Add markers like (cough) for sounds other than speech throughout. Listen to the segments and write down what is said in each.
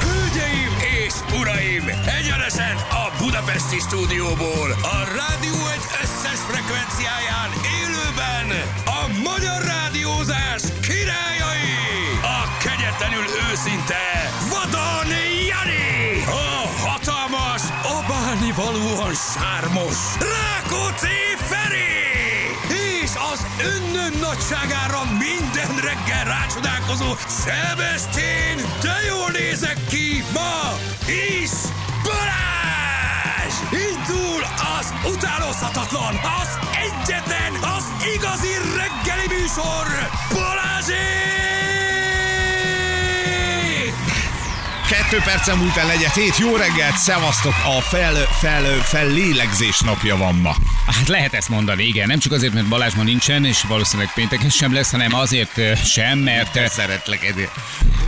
Hölgyeim és uraim, egyenesen a Budapesti stúdióból, a rádió egy összes frekvenciáján élőben a magyar rádiózás királyai, a kegyetlenül őszinte Vadon Jani, a hatalmas, abálni valóan sármos Rákóczi önnön nagyságára minden reggel rácsodálkozó Sebestén, de jól nézek ki ma is Balázs! Indul az utánozhatatlan, az egyetlen, az igazi reggeli műsor, Balázsék! Kettő percen múlt el negyed hét. Jó reggelt, szevasztok! A fel, fel, fellélegzés napja van ma. Hát lehet ezt mondani, igen. Nem csak azért, mert Balázs ma nincsen, és valószínűleg pénteken sem lesz, hanem azért sem, mert Szeretlek ezért.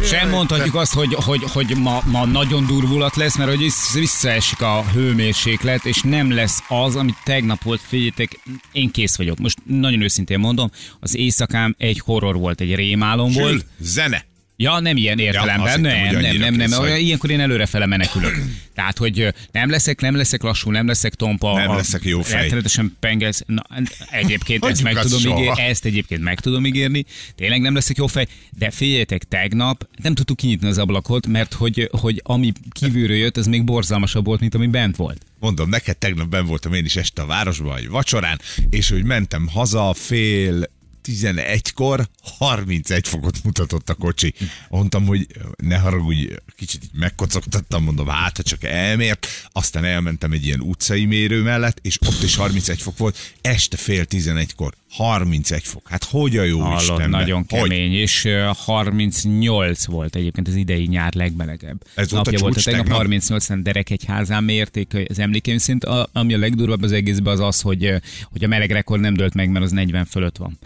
sem mondhatjuk azt, hogy, hogy, hogy ma, ma nagyon durvulat lesz, mert hogy vissz- visszaesik a hőmérséklet, és nem lesz az, amit tegnap volt. Figyeljétek, én kész vagyok. Most nagyon őszintén mondom, az éjszakám egy horror volt, egy rémálom Sül, volt. zene. Ja, nem ilyen értelemben, hittem, nem, nem, nem, nem, vagy. olyan, ilyenkor én előrefele menekülök. (clears throat) Tehát, hogy nem leszek, nem leszek lassú, nem leszek tompa. Nem a- leszek jó fej. Rettenetesen pengesz. Na, egyébként ezt meg tudom soha. ígérni, ezt egyébként meg tudom ígérni. Tényleg nem leszek jó fej, de figyeljetek, tegnap nem tudtuk kinyitni az ablakot, mert hogy, hogy ami kívülről jött, az még borzalmasabb volt, mint ami bent volt. Mondom, neked tegnap ben voltam én is este a városban, egy vacsorán, és hogy mentem haza fél 11-kor 31 fokot mutatott a kocsi. Mondtam, hogy ne haragudj, kicsit így megkocogtattam, mondom, hát ha csak elmért. Aztán elmentem egy ilyen utcai mérő mellett, és ott is 31 fok volt. Este fél 11-kor 31 fok. Hát hogy a jó Hallod, Istenben? nagyon Hogy? kemény, és ö, 38 volt egyébként az idei nyár legmelegebb. Ez volt a Napja volt, csúcs tegnap tegnap? 38 Derekegyházán mérték az emlékeim szint. A, ami a legdurvább az egészben az az, hogy, hogy a meleg rekord nem dölt meg, mert az 40 fölött van.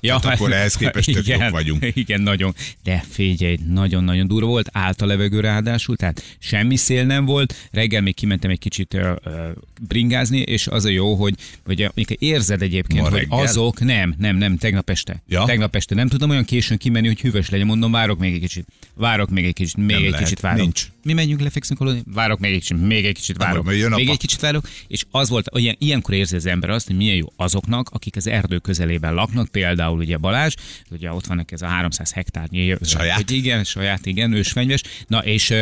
tehát akkor ehhez képest tök jók vagyunk. Igen, nagyon. De figyelj, nagyon-nagyon durva volt, állt a levegő ráadásul, tehát semmi szél nem volt. Reggel még kimentem egy kicsit ö, bringázni, és az a jó, hogy, hogy érzed egyébként, Ma hogy reggel? azok, nem, nem, nem, tegnap este. Ja? Tegnap este nem tudom olyan későn kimenni, hogy hűvös legyen, mondom, várok még egy kicsit. Várok még egy kicsit, még Nem egy lehet, kicsit várok. nincs. Mi megyünk, lefekszünk aludni, várok még egy kicsit, még egy kicsit várok. majd jön Még egy kicsit várok, és az volt, olyan, ilyenkor érzi az ember azt, hogy milyen jó azoknak, akik az erdő közelében laknak, például ugye Balázs, ugye ott vannak ez a 300 hektárnyi. Saját. Hogy igen, saját, igen, ősfenyves. Na és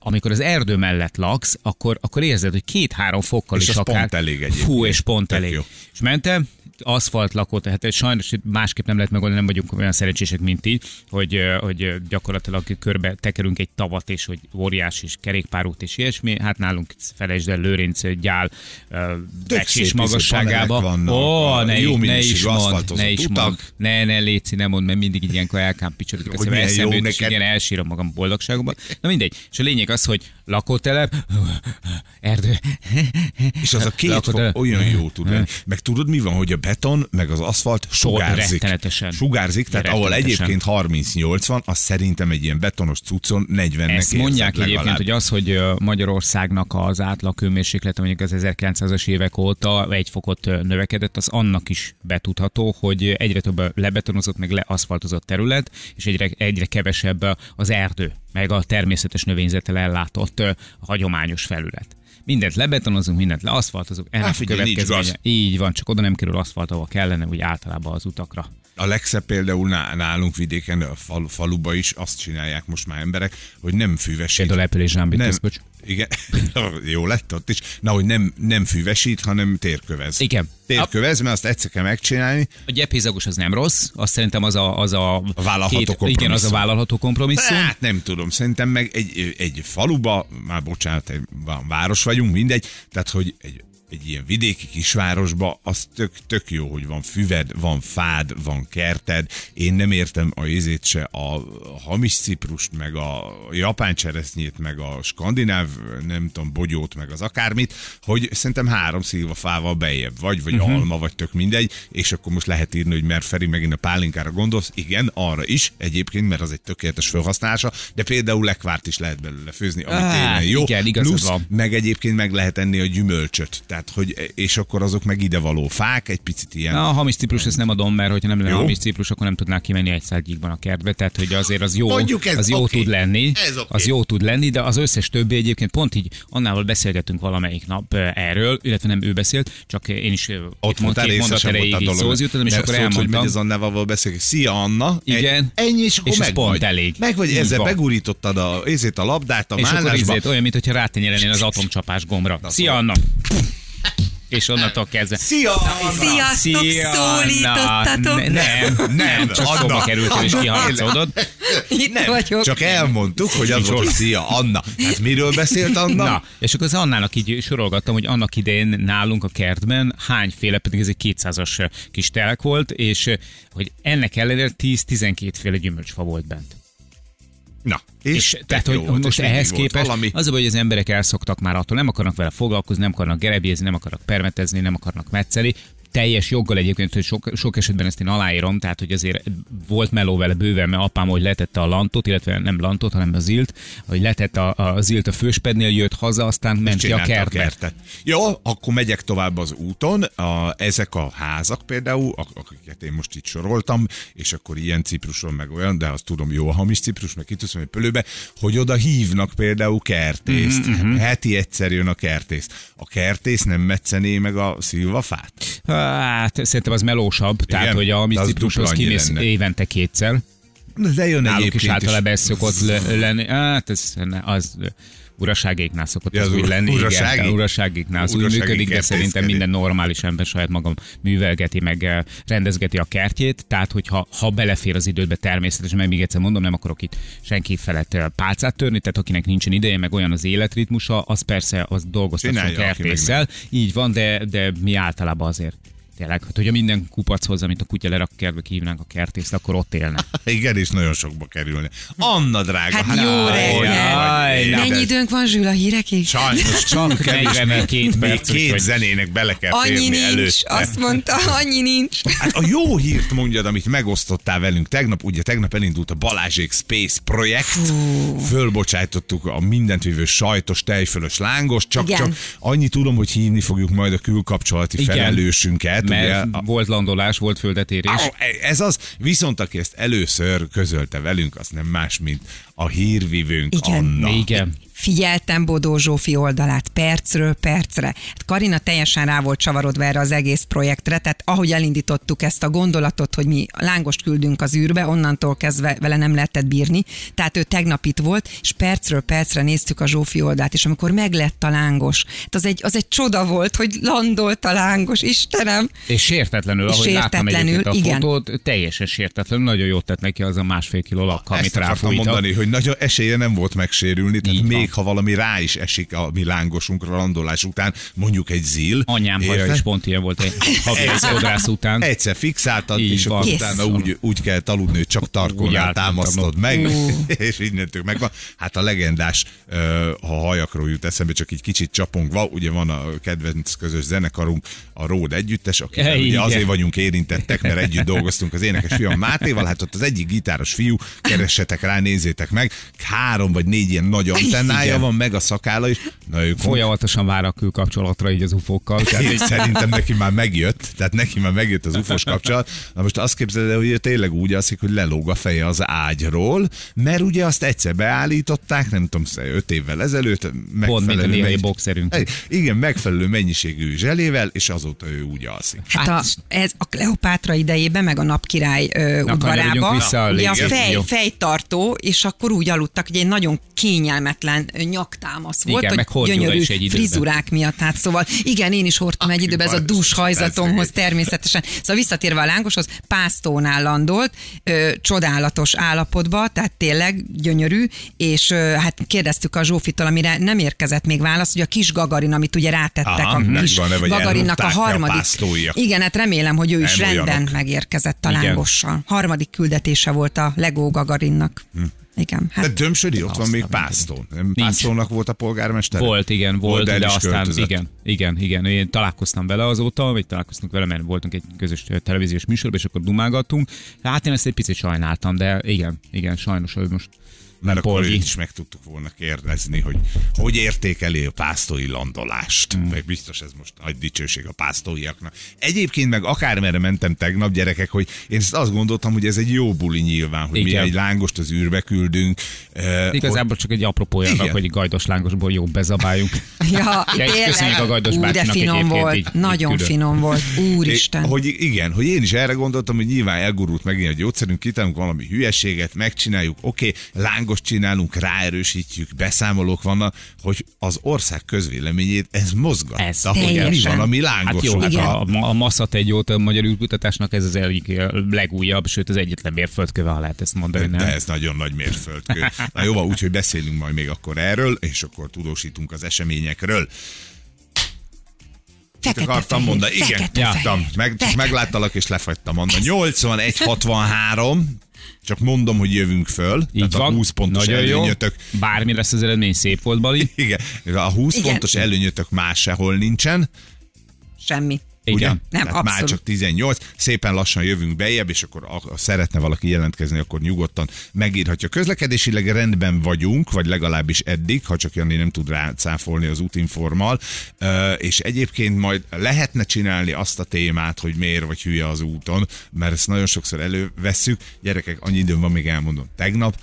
amikor az erdő mellett laksz, akkor, akkor érzed, hogy két-három fokkal És is akár. pont elég egyébként. Fú, és pont Tök elég. jó. És mentem, aszfalt lakó, tehát sajnos másképp nem lehet megoldani, nem vagyunk olyan szerencsések, mint ti, hogy, hogy gyakorlatilag körbe tekerünk egy tavat, és hogy óriás és kerékpárút és ilyesmi. Hát nálunk felejtsd el Lőrinc gyál becsis magasságába. Ó, a ne, jó ne is mond, ne is mond. Ne, ne, Léci, nem mond, mert mindig így ilyenkor elkámpicsodik a Hogy szem, milyen eszembe jó jut, és igen, elsírom magam boldogságomban. Na mindegy. És a lényeg az, hogy lakótelep, erdő. És az a két Lakótelep. olyan jó tud lenni. Meg tudod mi van, hogy a beton, meg az aszfalt sugárzik. rettenetesen. Sugárzik, tehát ahol egyébként 38 van, az szerintem egy ilyen betonos cuccon 40-nek Ezt mondják legalább. egyébként, hogy az, hogy Magyarországnak az átlag hőmérséklete mondjuk az 1900-as évek óta egy fokot növekedett, az annak is betudható, hogy egyre több lebetonozott, meg leaszfaltozott terület, és egyre, egyre kevesebb az erdő, meg a természetes növényzettel ellátott hagyományos felület. Mindent lebetonozunk, mindent leaszfaltozunk, ennek nincs következménye. Így van, csak oda nem kerül aszfalt, ahol kellene, úgy általában az utakra. A legszebb például ná- nálunk vidéken, a falu, faluba is azt csinálják most már emberek, hogy nem füvesít. Például Apple és Zsámbit, nem. Igen, (laughs) jó lett ott is. Na, hogy nem, nem füvesít, hanem térkövez. Igen. Térkövez, mert azt egyszer kell megcsinálni. A gyephézagos az nem rossz, azt szerintem az a, az a, A vállalható Igen, az a vállalható kompromisszum. Hát nem tudom, szerintem meg egy, egy faluba, már bocsánat, egy van- város vagyunk, mindegy, tehát hogy egy, egy ilyen vidéki kisvárosba az tök, tök jó, hogy van füved, van fád, van kerted. Én nem értem a izét se, a hamis ciprust, meg a japán cseresznyét, meg a skandináv, nem tudom, bogyót, meg az akármit, hogy szerintem három szilvafával bejebb vagy, vagy uh-huh. alma, vagy tök mindegy, és akkor most lehet írni, hogy mert Feri megint a pálinkára gondolsz. Igen, arra is egyébként, mert az egy tökéletes felhasználása, de például lekvárt is lehet belőle főzni, ami Á, tényleg jó. igen, igazad Plusz, meg egyébként meg lehet enni a gyümölcsöt. Tehát Tehát, hogy, és akkor azok meg idevaló fák, egy picit ilyen. Na, a hamis ciprus ezt nem adom, mert hogyha nem lenne Jó. hamis ciprus, akkor nem tudnák kimenni egy szádgyíkban a kertbe, tehát hogy azért az jó, Mondjuk ez az jó oké. tud lenni, Ez oké. az jó tud lenni, de az összes többi egyébként pont így annával beszélgettünk valamelyik nap erről, illetve nem ő beszélt, csak én is Ott itt mond, mondtál, két mondat erejéig szóhoz jutottam, és akkor szólt, hogy elmondtam. megy az Annával beszélni. Szia Anna. Igen. Ennyi, és akkor És meg pont vagy. elég. Meg vagy, ezzel begurítottad a, ezért a labdát a És akkor izét, olyan, mintha rátenyelnél az atomcsapás gombra. Szia Anna! És onnantól kezdve. Szia! Sziasztok, Szia, szólítottatok. Ne- Nem, nem, csak Anna. szóba kerültem és kiharcolod. Itt Nem, vagyok. csak elmondtuk, hogy az volt, szia Anna. Hát miről beszélt Anna? Na, és akkor az Annának így sorolgattam, hogy annak idején nálunk a kertben hányféle, pedig ez egy 200-as kis telek volt, és hogy ennek ellenére 10-12 féle gyümölcsfa volt bent. Na, és, És, tehát, hogy volt, most és ehhez volt képest valami. az a baj, hogy az emberek elszoktak már attól, nem akarnak vele foglalkozni, nem akarnak gerebjézni, nem akarnak permetezni, nem akarnak metszeli. Teljes joggal egyébként, hogy sok, sok esetben ezt én aláírom, tehát hogy azért volt meló vele bőven, mert apám, hogy letette a lantot, illetve nem lantot, hanem az ilt, hogy letette a, a zilt a főspednél, jött haza, aztán ment ki a kertbe. kertet. Jó, akkor megyek tovább az úton. A, ezek a házak például, ak- akiket én most itt soroltam, és akkor ilyen cipruson meg olyan, de azt tudom, jó a hamis ciprus, meg itt hogy pölőbe, hogy oda hívnak például kertészt. Mhm, Mm-hmm. Heti egyszer jön a kertész. A kertész nem metszené meg a szilvafát? Hát szerintem az melósabb, tehát Igen? hogy a mi ciprushoz kimész évente kétszer. De jön Náluk is általában ez szokott le- lenni. Hát ez az uraságéknál szokott Ja, az az úgy lenni. urasági? Igen, uraságéknál az úgy működik, de szerintem minden normális ember saját magam művelgeti, meg eh, rendezgeti a kertjét. Tehát, hogyha ha belefér az időbe természetesen, meg még egyszer mondom, nem akarok itt senki felett eh, pálcát törni, tehát akinek nincsen ideje, meg olyan az életritmusa, az persze az aki meg kertésszel. Így van, de, de mi általában azért Tényleg, hát, hogyha minden kupachoz, amit a kutya lerak kertbe, kihívnánk a kertészt, akkor ott élne. (laughs) Igen, és nagyon sokba kerülne. Anna drága. Hát jó jaj, reggel. Mennyi időnk van, Zsül, a hírekig? Sajnos (laughs) csak kevés, 42 még perc, két úgyhogy- zenének bele kell Annyi nincs, előtte. azt mondta, annyi nincs. Hát a jó hírt mondjad, amit megosztottál velünk tegnap, ugye tegnap elindult a Balázsék Space projekt, fölbocsájtottuk a mindent vívő sajtos, tejfölös lángos, csak, Igen. csak annyi tudom, hogy hívni fogjuk majd a külkapcsolati Igen. felelősünket. Ugye, Mert a, volt landolás, volt földetérés. Ez az, viszont aki ezt először közölte velünk, az nem más, mint a hírvivőnk Igen. Anna. Igen. Figyeltem Bodó Zsófi oldalát percről percre. Hát Karina teljesen rá volt csavarodva erre az egész projektre, tehát ahogy elindítottuk ezt a gondolatot, hogy mi lángost küldünk az űrbe, onnantól kezdve vele nem lehetett bírni. Tehát ő tegnap itt volt, és percről percre néztük a Zsófi oldalt, és amikor meglett a lángos, hát az egy, az egy csoda volt, hogy landolt a lángos, Istenem! És sértetlenül, És ahogy láttam sértetlenül, egyébként a igen. fotót, teljesen sértetlenül, nagyon jót tett neki az a másfél kiló lakka, amit ráfújtak. mondani, hogy nagyon esélye nem volt megsérülni, tehát Így van. még ha valami rá is esik a mi lángosunkra landolás után, mondjuk egy zil. Anyám érted? is pont ilyen volt egy havi fodrász után. Egyszer fixáltad, Így és van. akkor utána úgy, úgy kell aludni, hogy csak álltam, támasztod meg, (laughs) és innentől megvan. Hát a legendás, ha hajakról jut eszembe, csak egy kicsit csapongva, ugye van a kedvenc közös zenekarunk, a Ród együttes, akivel ugye Igen. azért vagyunk érintettek, mert együtt dolgoztunk az énekes fiam Mátéval, hát ott az egyik gitáros fiú, keressetek rá, nézzétek meg, három vagy négy ilyen nagy antennája Igen. van, meg a szakála is. Na ő Folyamatosan vár a külkapcsolatra így az ufókkal. (laughs) Tehát és szerintem neki már megjött, tehát neki már megjött az ufos kapcsolat. Na most azt képzeld el, hogy ő tényleg úgy alszik, hogy lelóg a feje az ágyról, mert ugye azt egyszer beállították, nem tudom, öt évvel ezelőtt. Pont, mint a mennyi- boxerünk. Igen, megfelelő mennyiségű zselével, és azóta ő úgy alszik. Hát a, ez a Kleopátra idejében, meg a napkirály ö, Na, udvarába, ugye a fej, fejtartó, és akkor úgy aludtak, hogy egy nagyon kényelmetlen nyaktámasz volt, Igen, hogy gyönyörű egy frizurák miatt. Hát szóval igen, én is hordtam egy időben, ez a dús hajzatomhoz természetesen. Szóval visszatérve a lángoshoz, pásztónál landolt, ö, csodálatos állapotba, tehát tényleg gyönyörű, és ö, hát kérdeztük a Zsófitól, amire nem érkezett még válasz, hogy a kis Gagarin, amit ugye rátettek Aha, a kis vagy Gagarinnak a a harmadik. pásztóiak? Igen, hát remélem, hogy ő is Nem rendben olyanok. megérkezett a lángossal. Harmadik küldetése volt a Lego Gagarinnak. Hm. Igen, De hát Dömsödi ott van még Pásztón. Nem Pásztónak volt a polgármester? Volt, igen, volt, el de is aztán költözött. igen, igen, igen. Én találkoztam vele azóta, vagy találkoztunk vele, mert voltunk egy közös televíziós műsorban, és akkor dumálgattunk. Hát én ezt egy picit sajnáltam, de igen, igen, sajnos ő most Mert akkor Polgi. őt is meg tudtuk volna kérdezni, hogy hogy értékeli a pásztói landolást. Mm. Meg biztos ez most nagy dicsőség a pásztóiaknak. Egyébként meg akármerre mentem tegnap, gyerekek, hogy én ezt azt gondoltam, hogy ez egy jó buli nyilván, hogy Igen. mi egy lángost az űrbe küldünk. eh, Igazából csak egy apropója annak, hogy gajdos lángosból jobb bezabáljunk. (laughs) Ja, Ja, és köszönjük a Gajdos Ú, de finom volt. így- így Nagyon küldött. finom volt. Úristen. É, Hogy igen, hogy én is erre gondoltam, hogy nyilván elgurult megint a gyógyszerünk, kitálunk valami hülyeséget, megcsináljuk, oké, okay, lángos csinálunk, ráerősítjük, beszámolók vannak, hogy az ország közvéleményét ez mozgatta, Ez. hogy mi van, ami Hát lángos. jó, hát Igen. a, a Masszat egy jót a magyar űrkutatásnak ez az egyik legújabb, sőt az egyetlen mérföldköve, ha lehet ezt mondani. de Nem? ez nagyon nagy mérföldkő. Na jó, úgyhogy beszélünk majd még akkor erről, és akkor tudósítunk az eseményekről. Fekete akartam fehér, mondani? Igen, fehér. Meg, megláttalak és lefagytam mondani. 81-63, csak mondom, hogy jövünk föl. Így tehát a van, 20 pontos nagyon jó. előnyötök. Bármi lesz az eredmény, szép volt, Bali. (laughs) Igen, a 20 Igen. pontos előnyötök más sehol nincsen. Semmi. Igen. Nem, Tehát már abszolút. csak 18, szépen lassan jövünk bejebb, és akkor a, a szeretne valaki jelentkezni, akkor nyugodtan megírhatja. Közlekedésileg rendben vagyunk, vagy legalábbis eddig, ha csak Jani nem tud rácáfolni az útinformal, és egyébként majd lehetne csinálni azt a témát, hogy miért vagy hülye az úton, mert ezt nagyon sokszor elővesszük. Gyerekek, annyi időm van, még elmondom. Tegnap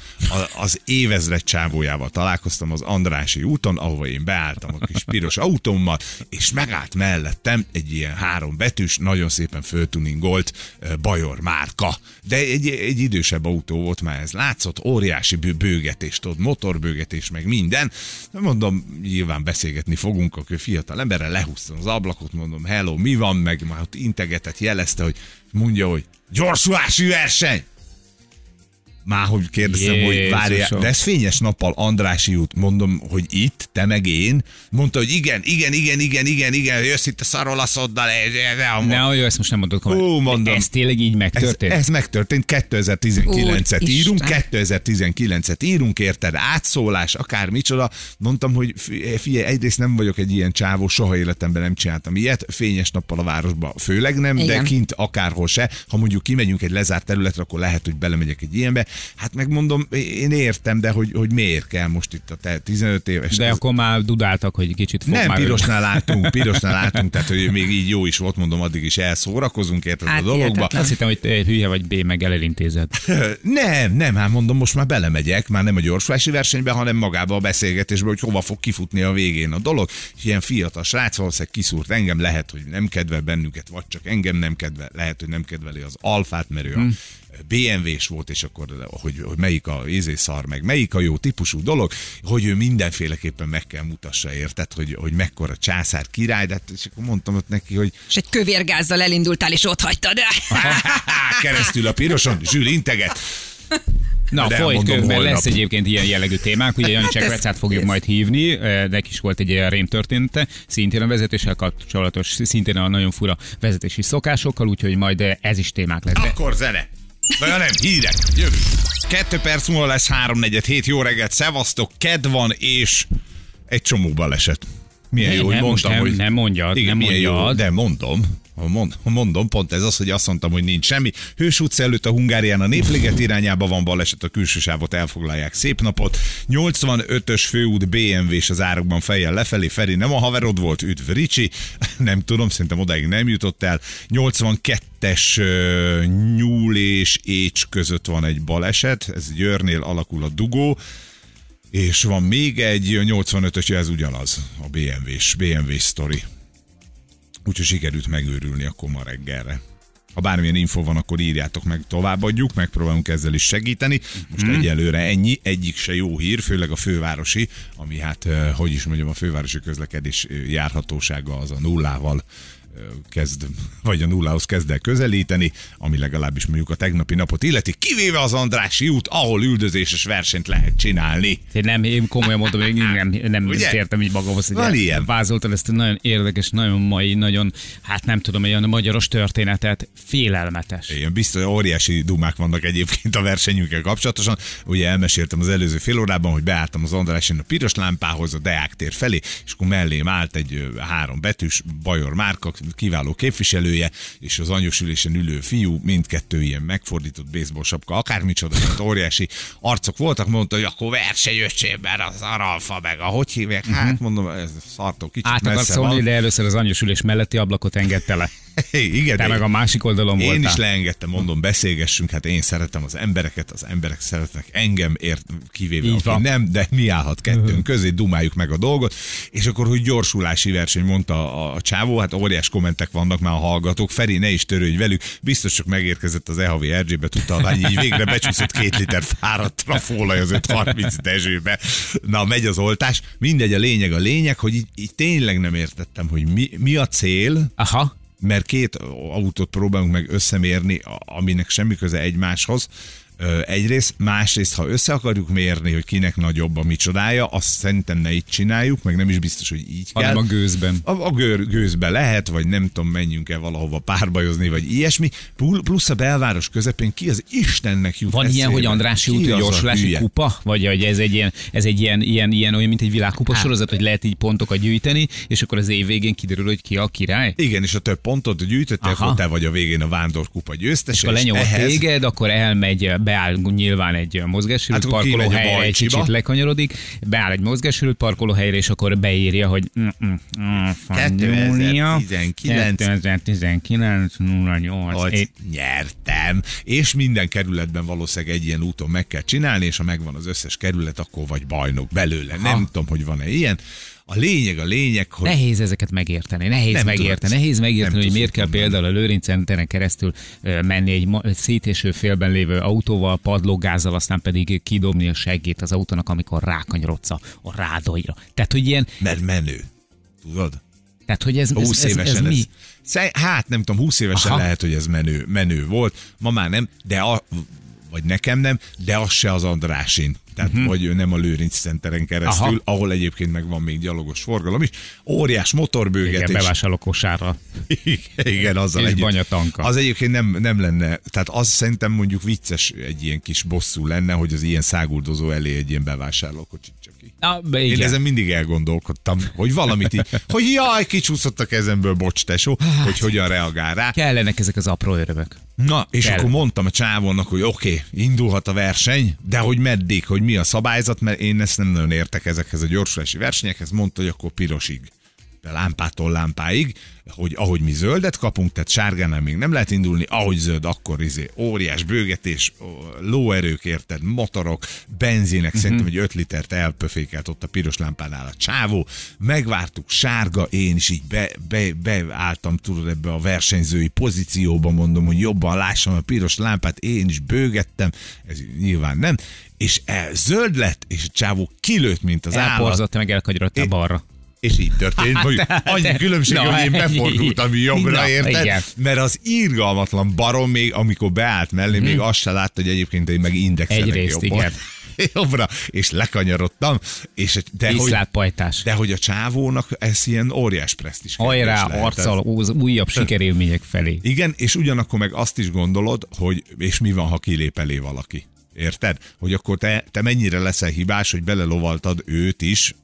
az évezred csávójával találkoztam az Andrási úton, ahova én beálltam a kis piros autómmal, és megállt mellettem egy ilyen három betűs, nagyon szépen föltuningolt Bajor márka. De egy, egy idősebb autó volt már ez. Látszott óriási bő- bőgetés, tudod, motorbőgetés, meg minden. Mondom, nyilván beszélgetni fogunk, akkor fiatal emberre lehúztam az ablakot, mondom, hello, mi van, meg már ott integetett, jelezte, hogy mondja, hogy gyorsulási verseny. Már hogy kérdeztem, hogy Jézusom. várjál, de ez fényes nappal Andrási út, mondom, hogy itt, te meg én, mondta, hogy igen, igen, igen, igen, igen, igen, jössz itt a szarolaszoddal, de, de, Ne, jó, ezt most nem mondod Ó, komolyan. mondom. Ez tényleg így ez, megtörtént? ez megtörtént, 2019-et Úristen. írunk, 2019-et írunk, érted, átszólás, akár micsoda. Mondtam, hogy fi- figyelj, egyrészt nem vagyok egy ilyen csávó, soha életemben nem csináltam ilyet, fényes nappal a városba főleg nem, de Igen. kint akárhol se. Ha mondjuk kimegyünk egy lezárt területre, akkor lehet, hogy belemegyek egy ilyenbe. Hát megmondom, én értem, de hogy, hogy miért kell most itt a te 15 éves. De ez- akkor már dudáltak, hogy kicsit fog nem, már pirosnál látunk, pirosnál (laughs) látunk, tehát hogy még így jó is volt, mondom, addig is elszórakozunk, érted Hát a dologba. Azt hittem, hogy te hülye vagy B, meg elintézed. (laughs) Nem, nem, hát mondom, most már belemegyek, már nem a gyorsulási versenybe, hanem magába a beszélgetésbe, hogy hova fog kifutni a végén a dolog. Ilyen fiatal srác valószínűleg kiszúrt engem, lehet, hogy nem kedvel bennünket, vagy csak engem nem kedvel, lehet, hogy nem kedveli az alfát, mert ő a Hmm. BMW-s volt, és akkor, hogy, hogy melyik a ízé szar, meg melyik a jó típusú dolog, hogy ő mindenféleképpen meg kell mutassa, érted, hogy, hogy mekkora császár király, de hát, és akkor mondtam ott neki, hogy És egy kövérgázzal elindultál, és ott hagytad. (laughs) keresztül a piroson, zsűr integet. Na, De folyt közben holnap. lesz egyébként ilyen jellegű témák. Ugye (laughs) Jani Csekvecát fogjuk majd hívni, eh, neki is volt egy ilyen rémtörténete, szintén a vezetéssel kapcsolatos, szintén a nagyon fura vezetési szokásokkal, úgyhogy majd eh, ez is témák lesz. Akkor zene. Vagy ha nem, hírek. Jövünk. Kettő perc múlva lesz háromnegyed hét. Jó reggelt, szevasztok. Ked van, és egy csomó baleset. Milyen Ne, jó, hogy nem, mondtam, nem- hogy... nem mondjad, Igen, nem milyen jó, de mondom. Mondom, pont ez az, hogy azt mondtam, hogy nincs semmi. Hős utca előtt a Hungárián a Népliget irányába van baleset, a külső sávot elfoglalják. Szép napot. 85-ös főút BMW és az árokban fejjel lefelé. Feri, nem a haverod volt, üdv Ricsi. (laughs) Nem tudom, szerintem odáig nem jutott el. 82-es ö, nyúl és écs között van egy baleset. Ez Győrnél alakul a dugó. És van még egy 85-ös, ez ugyanaz, a BMW-s, BMW sztori. Úgyhogy sikerült megőrülni akkor ma reggelre. Ha bármilyen info van, akkor írjátok meg, továbbadjuk, megpróbálunk ezzel is segíteni. Most Mhm. egyelőre ennyi, egyik se jó hír, főleg a fővárosi, ami hát, eh, hogy is mondjam, a fővárosi közlekedés eh, járhatósága az a nullával kezd, vagy a nullához kezd el közelíteni, ami legalábbis mondjuk a tegnapi napot illeti, kivéve az Andrási út, ahol üldözéses versenyt lehet csinálni. Én nem, én komolyan mondom, hogy nem, nem Ugye? értem így magamhoz, Van hogy ilyen. vázoltad ezt a nagyon érdekes, nagyon mai, nagyon, hát nem tudom, olyan magyaros történetet, félelmetes. Ilyen biztos, óriási dumák vannak egyébként a versenyünkkel kapcsolatosan. Ugye elmeséltem az előző fél órában, hogy beálltam az Andrásin a piros lámpához, a Deák tér felé, és akkor mellém állt egy három betűs Bajor márka, kiváló képviselője, és az anyósülésen ülő fiú, mindkettő ilyen megfordított baseball sapka, akármicsoda, mint óriási arcok voltak, mondta, hogy akkor verseny öcsém, mert az aralfa, meg a hogy hívják, hát mondom, ez szartó kicsit Át messze szólni, van. de először az anyosülés melletti ablakot engedte le. (laughs) Igen, Te meg a másik oldalon én voltál. is leengedtem, mondom, beszélgessünk, hát én szeretem az embereket, az emberek szeretnek engem, ért, kivéve Így aki nem, de mi állhat kettőnk közé, dumáljuk meg a dolgot, és akkor, hogy gyorsulási verseny, mondta a, a csávó, hát óriás kommentek vannak már a hallgatók, Feri, ne is törődj velük, biztos csak megérkezett az EHV Erzsébet utalvány, így végre becsúszott két liter fáradt trafólaj az 530 dezsőbe. Na, megy az oltás, mindegy, a lényeg a lényeg, hogy így, így tényleg nem értettem, hogy mi, mi a cél, Aha. Mert két autót próbálunk meg összemérni, aminek semmi köze egymáshoz. Egyrészt, másrészt, ha össze akarjuk mérni, hogy kinek nagyobb a micsodája, azt szerintem ne így csináljuk, meg nem is biztos, hogy így kell. Hanem a gőzben. A, a gőr, gőzbe lehet, vagy nem tudom, menjünk el valahova párbajozni, vagy ilyesmi. Pl- Plusz a belváros közepén ki az Istennek jut Van ilyen, eszébe? hogy Andrási út, hogy gyorsulási kupa? Vagy hogy ez egy ilyen, ez egy ilyen, ilyen, ilyen olyan, mint egy világkupa Hát. sorozat, hogy lehet így pontokat gyűjteni, és akkor az év végén kiderül, hogy ki a király? Igen, és a több pontot gyűjtöttél, akkor te vagy a végén a vándorkupa győztes. És ha lenyomod téged, akkor elmegy, beáll nyilván egy mozgássérült Hát parkolóhelyre, egy kicsit lekanyarodik, beáll egy mozgássérült parkolóhelyre, és akkor beírja, hogy mm, mm, mm, Fanyúlia, 2019. 2019 08. hogy É- nyertem, és minden kerületben valószínűleg egy ilyen úton meg kell csinálni, és ha megvan az összes kerület, akkor vagy bajnok belőle. Nem tudom, hogy van-e ilyen. A lényeg, a lényeg, hogy Nehéz ezeket megérteni, nehéz Nem megérteni, tudod. nehéz megérteni, Nem hogy miért kell mondani. például a Lőrinc Centeren keresztül menni egy szétéső félben lévő autóval, padlógázzal, aztán pedig kidobni a seggét az autónak, amikor rákanyarodsz a, rádolyra. Tehát, hogy ilyen, mert menő. Tudod? tehát, hogy ez, ez, 20 ez, ez, évesen mi? ez, hát nem tudom, 20 évesen Aha. lehet, hogy ez menő, menő volt, ma már nem, de a, vagy nekem nem, de az se az Andrásin. Tehát, uh-huh. vagy nem a Lőrinc Centeren keresztül. Aha. ahol egyébként meg van még gyalogos forgalom is. Óriás Igen, motorbőgetés. bevásárlókosárral. Igen, azzal És együtt. banyatanka. Az egyébként nem, nem lenne, tehát az szerintem mondjuk vicces egy ilyen kis bosszú lenne, hogy az ilyen száguldozó elé egy ilyen bevásárlókocsit csak ki. Na, be, Én igen. ezen mindig elgondolkodtam, hogy valamit így, hogy jaj, kicsúszott a kezemből, bocs tesó, hogy hogyan reagál rá. Kellenek ezek az apró örömök. Na, és Kell. akkor mondtam a csávónak, hogy oké, okay, indulhat a verseny, de hogy meddig, hogy mi a szabályzat, mert én ezt nem nagyon értek ezekhez a gyorsulási versenyekhez, mondta, hogy akkor pirosig lámpától lámpáig, hogy ahogy mi zöldet kapunk, tehát sárgánál még nem lehet indulni, ahogy zöld, akkor izé óriás bőgetés, lóerők érted, motorok, benzinek, uh-huh. szerintem egy 5 litert elpöfékelt ott a piros lámpánál a csávó, megvártuk sárga, én is így be, be, beálltam, tudod, ebbe a versenyzői pozícióba, mondom, hogy jobban lássam a piros lámpát, én is bőgettem, ez nyilván nem, és el, zöld lett, és a csávó kilőtt, mint az állat. Elporzott, te meg elkagyarodtál Én- balra. És így történt, (laughs) hogy annyi különbség, Na, hogy én befordultam (laughs) jobbra, na, érted? igen. Mert az irgalmatlan barom még, amikor beállt mellé, még azt se látta, hogy egyébként én meg indexelek Egyrészt, jobban. igen. (laughs) jobbra, és lekanyarodtam, és de hogy, de hogy a csávónak ez ilyen óriás presztis. Hajrá, arccal újabb sikerélmények felé. Igen, és ugyanakkor meg azt is gondolod, hogy és mi van, ha kilép elé valaki. Érted? Hogy akkor te, te mennyire leszel hibás, hogy belelovaltad őt is,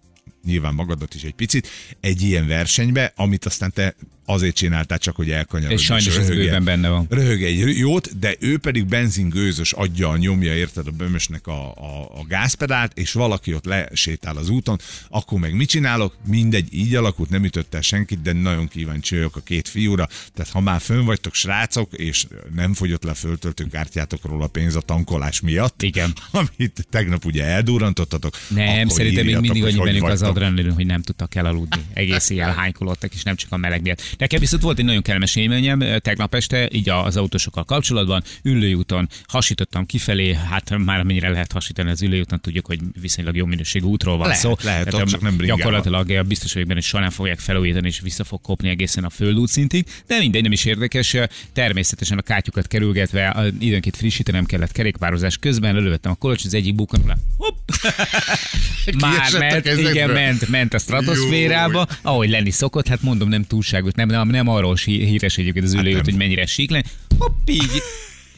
nyilván magadat is egy picit, egy ilyen versenybe, amit aztán te azért csináltál csak, hogy elkanyarodj. És sajnos ez bőven benne van. Röhög egy jót, de ő pedig benzingőzös adja nyomja, érted, a bömösnek a, a, a gázpedált, és valaki ott lesétál az úton, akkor meg mit csinálok? Mindegy, így alakult, nem ütött el senkit, de nagyon kíváncsi vagyok a két fiúra. Tehát ha már fönn vagytok, srácok, és nem fogyott le a föltöltőkártyátokról a pénz a tankolás miatt, Igen. (laughs) amit tegnap ugye eldurrantottatok, Nem, szerintem még mindig annyi bennük az adrenalin, hogy nem tudtak elaludni. Egész éjjel hánykolottak, és nem csak a meleg miatt. Nekem viszont volt egy nagyon kellemes élményem tegnap este, így az autósokkal kapcsolatban, ülőúton hasítottam kifelé, hát már amennyire lehet hasítani az ülőúton, tudjuk, hogy viszonylag jó minőségű útról van Lehet, szó. lehet, Hát, csak nem bringával. Gyakorlatilag biztos vagyok benne, hogy soha nem fogják felújítani, és vissza fog kopni egészen a földút szintig, de mindegy, nem is érdekes. Természetesen a kátyukat kerülgetve időnként frissítenem kellett kerékpározás közben, lelőttem a kolocs az egyik bukkanóra. Hopp! (laughs) Már ment, igen, ment, ment a stratoszférába, ahogy lenni szokott, hát mondom, nem túlságos, nem, nem, nem arról híres egyébként az ülőjút, nem. hogy mennyire sík lenni. Hopp, így.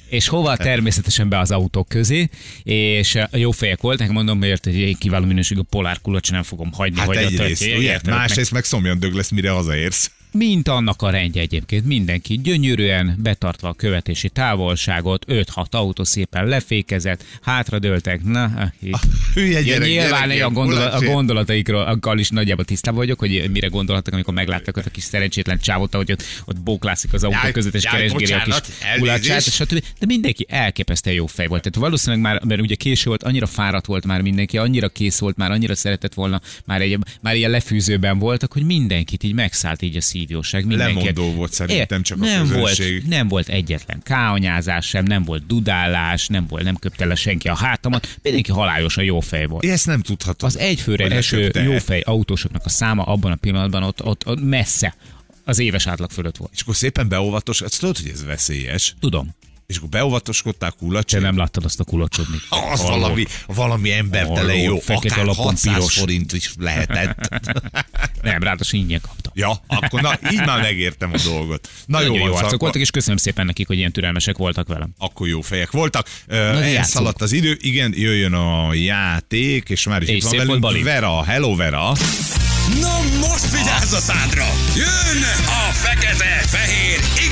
És hova? Természetesen be az autók közé, és eh, jó fejek voltak, mondom, mert egy kiváló minőségű polár kulacs nem fogom hagyni. Hát hogy egyrészt, ugye? Másrészt meg szomjan dög lesz, mire hazaérsz. Mint annak a rendje egyébként. Mindenki gyönyörűen betartva a követési távolságot, 5-6 autó szépen lefékezett, hátradőltek. Na, így. Hülye gyerek, nyilván gyerek, a, gondolat, a gondolataikról is nagyjából tisztában vagyok, hogy mire gondoltak, amikor megláttak ott a kis szerencsétlen csávot, hogy ott, ott bóklászik az autó Jaj, között, és keresgéli a kis gulácsát, stb. De mindenki elképesztően jó fej volt. Tehát valószínűleg már, mert ugye késő volt, annyira fáradt volt már mindenki, annyira kész volt, már annyira szeretett volna, már, egy, már ilyen lefűzőben voltak, hogy mindenkit így megszállt így a szívjóság. Mindenki. Lemondó volt szerintem csak a nem közönség. volt, nem volt egyetlen káonyázás sem, nem volt dudálás, nem volt, nem köpte le senki a hátamat, mindenki halályosan jó fej volt. Ezt nem tudhatom. Az egyfőre eső jófej autósoknak a száma abban a pillanatban ott, ott, ott messze az éves átlag fölött volt. És akkor szépen beolvatos, azt tudod, hogy ez veszélyes. Tudom, És akkor beolvatoskodtál te kulacsé. nem láttad azt a kulocsodni. Az valami, valami embertelen jó, fekete akár alapon 600 piros. forint is lehetett. (laughs) Nem, ráadásul ingyen kapta. ja, akkor na, így már megértem a dolgot. Na jó, Nagyon van, jó arcok szóval voltak, és köszönöm szépen nekik, hogy ilyen türelmesek voltak velem. akkor jó fejek voltak. játszunk. az idő, igen, jöjjön a játék, és már is És itt van velünk volt, Bali. Vera. Hello, Vera. Na most vigyázz a szádra! Jön a fekete, fehér!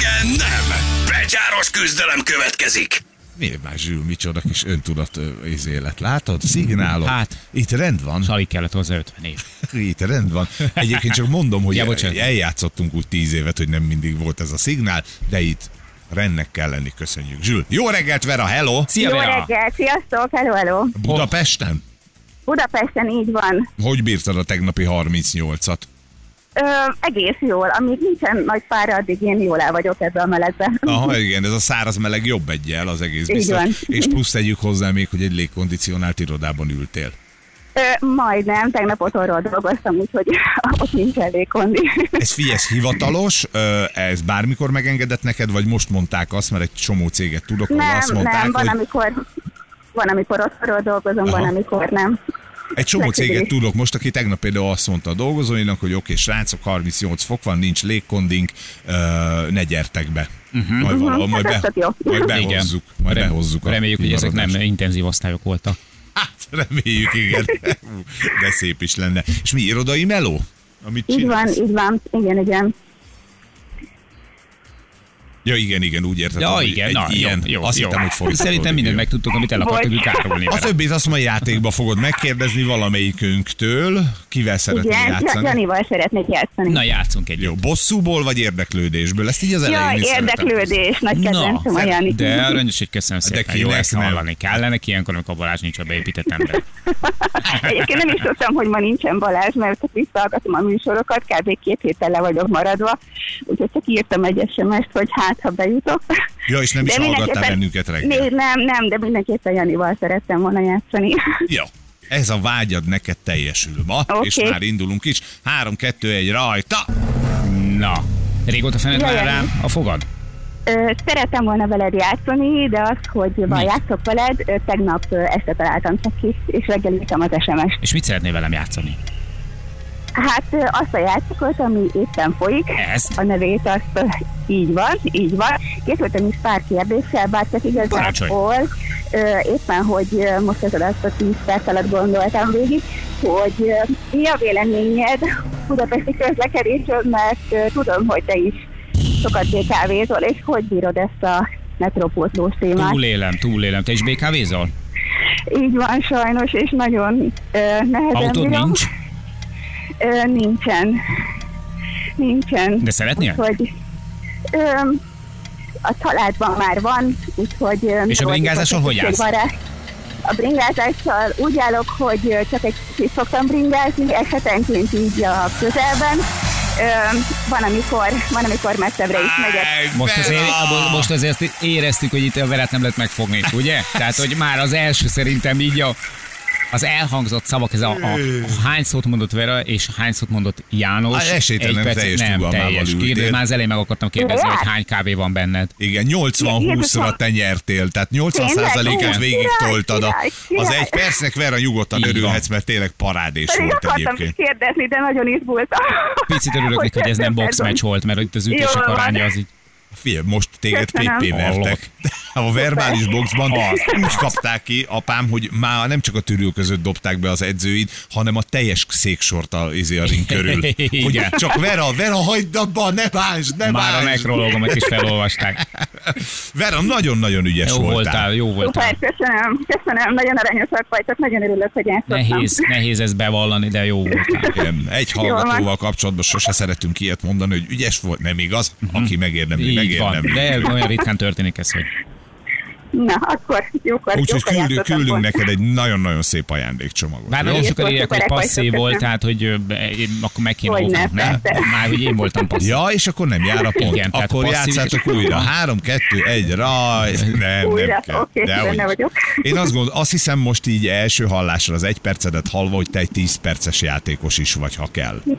Becsáros küzdelem következik! Miért már Zsül, micsoda kis öntudat élet, látod? Szignálok. Hát. Itt rend van. Alig kellett hozzá 50 év. (laughs) Itt rend van. Egyébként csak mondom, hogy Ja, bocsánat. eljátszottunk úgy tíz évet, hogy nem mindig volt ez a szignál, de itt rendnek kell lenni, köszönjük. Zsül, jó reggelt, Vera, hello! Szia, Jó Vera! reggel, sziasztok, hello, hello. Budapesten? Budapesten így van. Hogy bírtad a tegnapi 38-at? Ö, egész jól, amíg nincsen nagy pára, addig én jól el vagyok ebben a melegben. Aha, igen, ez a száraz meleg jobb egyel, az egész Így biztos. van. És plusz tegyük hozzá még, hogy egy légkondicionált irodában ültél. Ö, majdnem, tegnap otthonról dolgoztam, úgyhogy (laughs) ott nincs elég kondi. Ez figyelj, ez hivatalos, ö, ez bármikor megengedett neked, vagy most mondták azt, mert egy csomó céget tudok, Nem, azt mondták, nem, van, hogy amikor van, amikor otthonról dolgozom, Aha. van, amikor nem. Egy csomó céget tudok most, aki tegnap például azt mondta a dolgozóinak, hogy oké, srácok, 38 fok van, nincs légkonding, uh, ne gyertek be. Uh-huh. Majd, valahol, majd, Hát be, majd behozzuk. Majd Rem- behozzuk a Reméljük, hogy ezek nem intenzív osztályok voltak. Hát, reméljük, igen. (laughs) De szép is lenne. És mi, irodai meló? Amit Így van, csinálsz? így van, igen, igen. Ja, igen, igen, úgy értettem, Ja, hogy igen, egy na, ilyen, jó, jó, azt jó. hittem, hogy fordítható Szerintem mindent megtudtuk, amit el akartunk árulni. A többit azt mondja, játékba fogod megkérdezni valamelyikünktől. Kivel szeretnél Igen, játszani? Janival szeretnék játszani. Na, játszunk egy Jó, bosszúból vagy érdeklődésből? Ezt így az elején is szeretem. érdeklődés, nagy Na, kedvencem a Jani. De aranyos, hogy köszönöm De szépen. Jó kinek ezt nem? hallani. Kellene ilyenkor, amikor a Balázs nincs a beépített ember. (laughs) Egyébként nem is tudtam, hogy ma nincsen Balázs, mert csak visszahallgatom a műsorokat, kb. két héttel le vagyok maradva, úgyhogy csak írtam egy SMS-t, hogy hát, ha bejutok. Ja, és nem is De hallgattál mindenképpen- bennünket reggel. Még nem, nem, de mindenképpen Janival szerettem volna játszani. (laughs) Jó. Ez a vágyad neked teljesül ma, Oké. és már indulunk is. 3, 2, 1, rajta! Na, régóta fened már rám a fogad? Ö, Szerettem volna veled játszani, de az, hogy ma Mit? játszok veled, ö, tegnap ö, este találtam csak ki, és reggel írtam az SMS-t. És mit szeretnél velem játszani? Hát azt a játékot, ami éppen folyik, Ezt? a nevét azt így van, így van. Készültem is pár kérdéssel, bár csak igazából éppen, hogy most ez azt a 10 perc alatt gondoltam végig, hogy mi a véleményed budapesti közlekedésről, mert tudom, hogy te is sokat BKV-zol, és hogy bírod ezt a metrópótlós témát. Túlélem, túlélem. Te is BKV-zol? Így van sajnos, és nagyon ö, nehezen Autód bírom. nincs? Ö, nincsen. Nincsen. De szeretnél? Úgyhogy ö, a családban már van, úgyhogy... És a mikor bringázással hogy állsz? van rá. A bringázással úgy állok, hogy csak egy kicsit szoktam bringázni, esetenként így a közelben. Ö, van, amikor, van, amikor messzebbre is megyek. Most azért, most azért éreztük, hogy itt a verát nem lehet megfogni, ugye? (laughs) Tehát, hogy már az első szerintem így a, az elhangzott szavak, ez a, a, a hány szót mondott Vera, és hány szót mondott János. Hát esélytelen Egy teljes nem, teljes. Kérdés, már az elején meg akartam kérdezni, hogy hány kávé van benned. Igen, 80-20-ra te nyertél, tehát 80%-át Tényleg? végig Király, toltad. Az egy percnek Vera nyugodtan örülhetsz, mert tényleg parádés Pedig volt egyébként. kérdezni, de nagyon izgultam. Picit örülök (laughs) hogy ez nem boxmatch volt, mert itt az ütések aránya az így. Figyelj, most téged. PP vertek. A verbális boxban úgy kapták ki, apám, hogy már nem csak a tűrő között dobták be az edzőid, hanem a teljes széksort a, izé a ring körül. Hogy (laughs) Igen. csak Vera, Vera, hagyd abba, ne bántsd, ne Már a bántsd. nekrológomat is felolvasták. (laughs) Vera, nagyon-nagyon ügyes Jó voltál. voltál, jó voltál. Szuper, köszönöm, köszönöm, nagyon aranyosak vagytok, nagyon örülök, hogy játszottam. Nehéz, nehéz ezt bevallani, de jó voltál. Igen, egy hallgatóval kapcsolatban sose szeretünk ilyet mondani, hogy ügyes volt, nem igaz? Aki megérdemli, Mhm. Így van, de olyan ritkán történik ez, hogy Na, akkor jókor, Úgyhogy küldünk, küldünk neked egy nagyon-nagyon szép ajándékcsomagot. bár jó? nagyon sokan Jó, írják, hogy passzív vagytok, volt, tehát hogy akkor meg kéne Hogyne, óvnunk, nem? persze. Már, hogy én voltam passzív. Ja, és akkor nem jár a pont. Igen, tehát akkor játszátok újra. Három, kettő, egy, raj. Nem, Újra, nem kell. oké, Dehogy. benne vagyok. Én azt gondolom, azt hiszem most így első hallásra az egy percedet hallva, hogy te egy tíz perces játékos is vagy, ha kell. (laughs)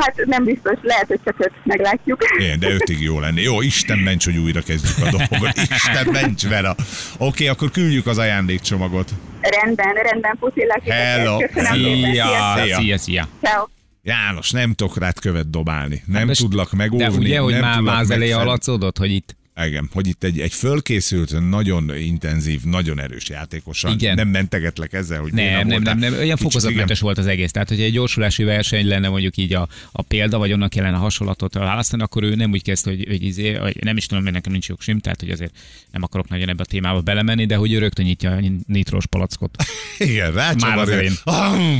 Hát nem biztos, lehet, hogy csak öt meglátjuk. Én, de ötig jó lenni. Jó, Isten ments, hogy újra kezdjük a dolgot. (laughs) Isten ments, Vera. Oké, akkor küldjük az ajándékcsomagot. Rendben, rendben, puszillak Hello. Szia, sziasztok. szia, szia. Ciao. János, nem tudok rád követ dobálni. Nem De- tudlak megóvni. De ugye, hogy már, már az megfelelni. alatszódott, hogy itt Igen, hogy itt egy, egy fölkészült, nagyon intenzív, nagyon erős játékosan. Igen. Nem mentegetlek ezzel, hogy Nem, nem, voltál. nem, nem, olyan fokozatmentes volt az egész. Tehát, hogyha egy gyorsulási verseny lenne mondjuk így a, a példa, vagy onnan kellene hasonlatot választani, akkor ő nem úgy kezdte, hogy, hogy, izé, hogy nem is tudom, mert nekem nincs jogsim, tehát hogy azért nem akarok nagyon ebbe a témába belemenni, de hogy ő rögtön nyitja a nitrós palackot. (laughs) Igen, Igen Már az elején.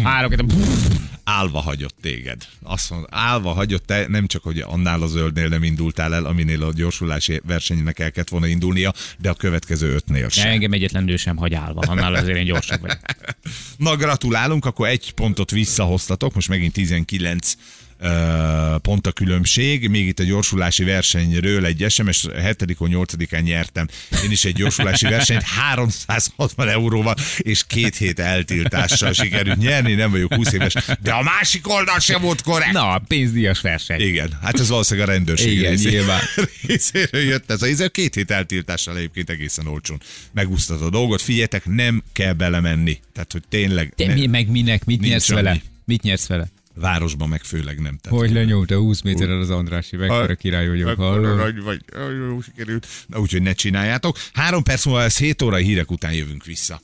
Három, Álva hagyott téged. Azt mondod, álva hagyott te, nem csak, hogy annál a zöldnél nem indultál el, aminél a gyorsulási versenynek el kellett volna indulnia, de a következő ötnél de sem. engem egyetlen nő sem hagy állva, annál azért én gyorsabb vagyok. (laughs) Na gratulálunk, akkor egy pontot visszahoztatok, most megint 19 ö, pont a különbség. Még itt a gyorsulási versenyről egy SMS 7 8-án nyertem. Én is egy gyorsulási versenyt 360 euróval és két hét eltiltással sikerült nyerni, nem vagyok 20 éves, de a másik oldal sem volt korrekt. Na, pénzdíjas verseny. Igen, hát ez valószínűleg a rendőrség Igen, részé- nyilván. (laughs) részéről jött ez. Ez a két hét eltiltással egyébként egészen olcsón megúsztat a dolgot. Figyeljetek, nem kell belemenni. Tehát, hogy tényleg De ne, mi, meg minek, mit nyersz annyi. vele? Mit nyersz vele? Városban meg főleg nem. Tehát, Hogy lenyomta 20 méterrel az Andrási, mekkora király vagyok, hallod? nagy vagy, jó sikerült. Na úgyhogy ne csináljátok. Három perc múlva ez 7 óra hírek után jövünk vissza.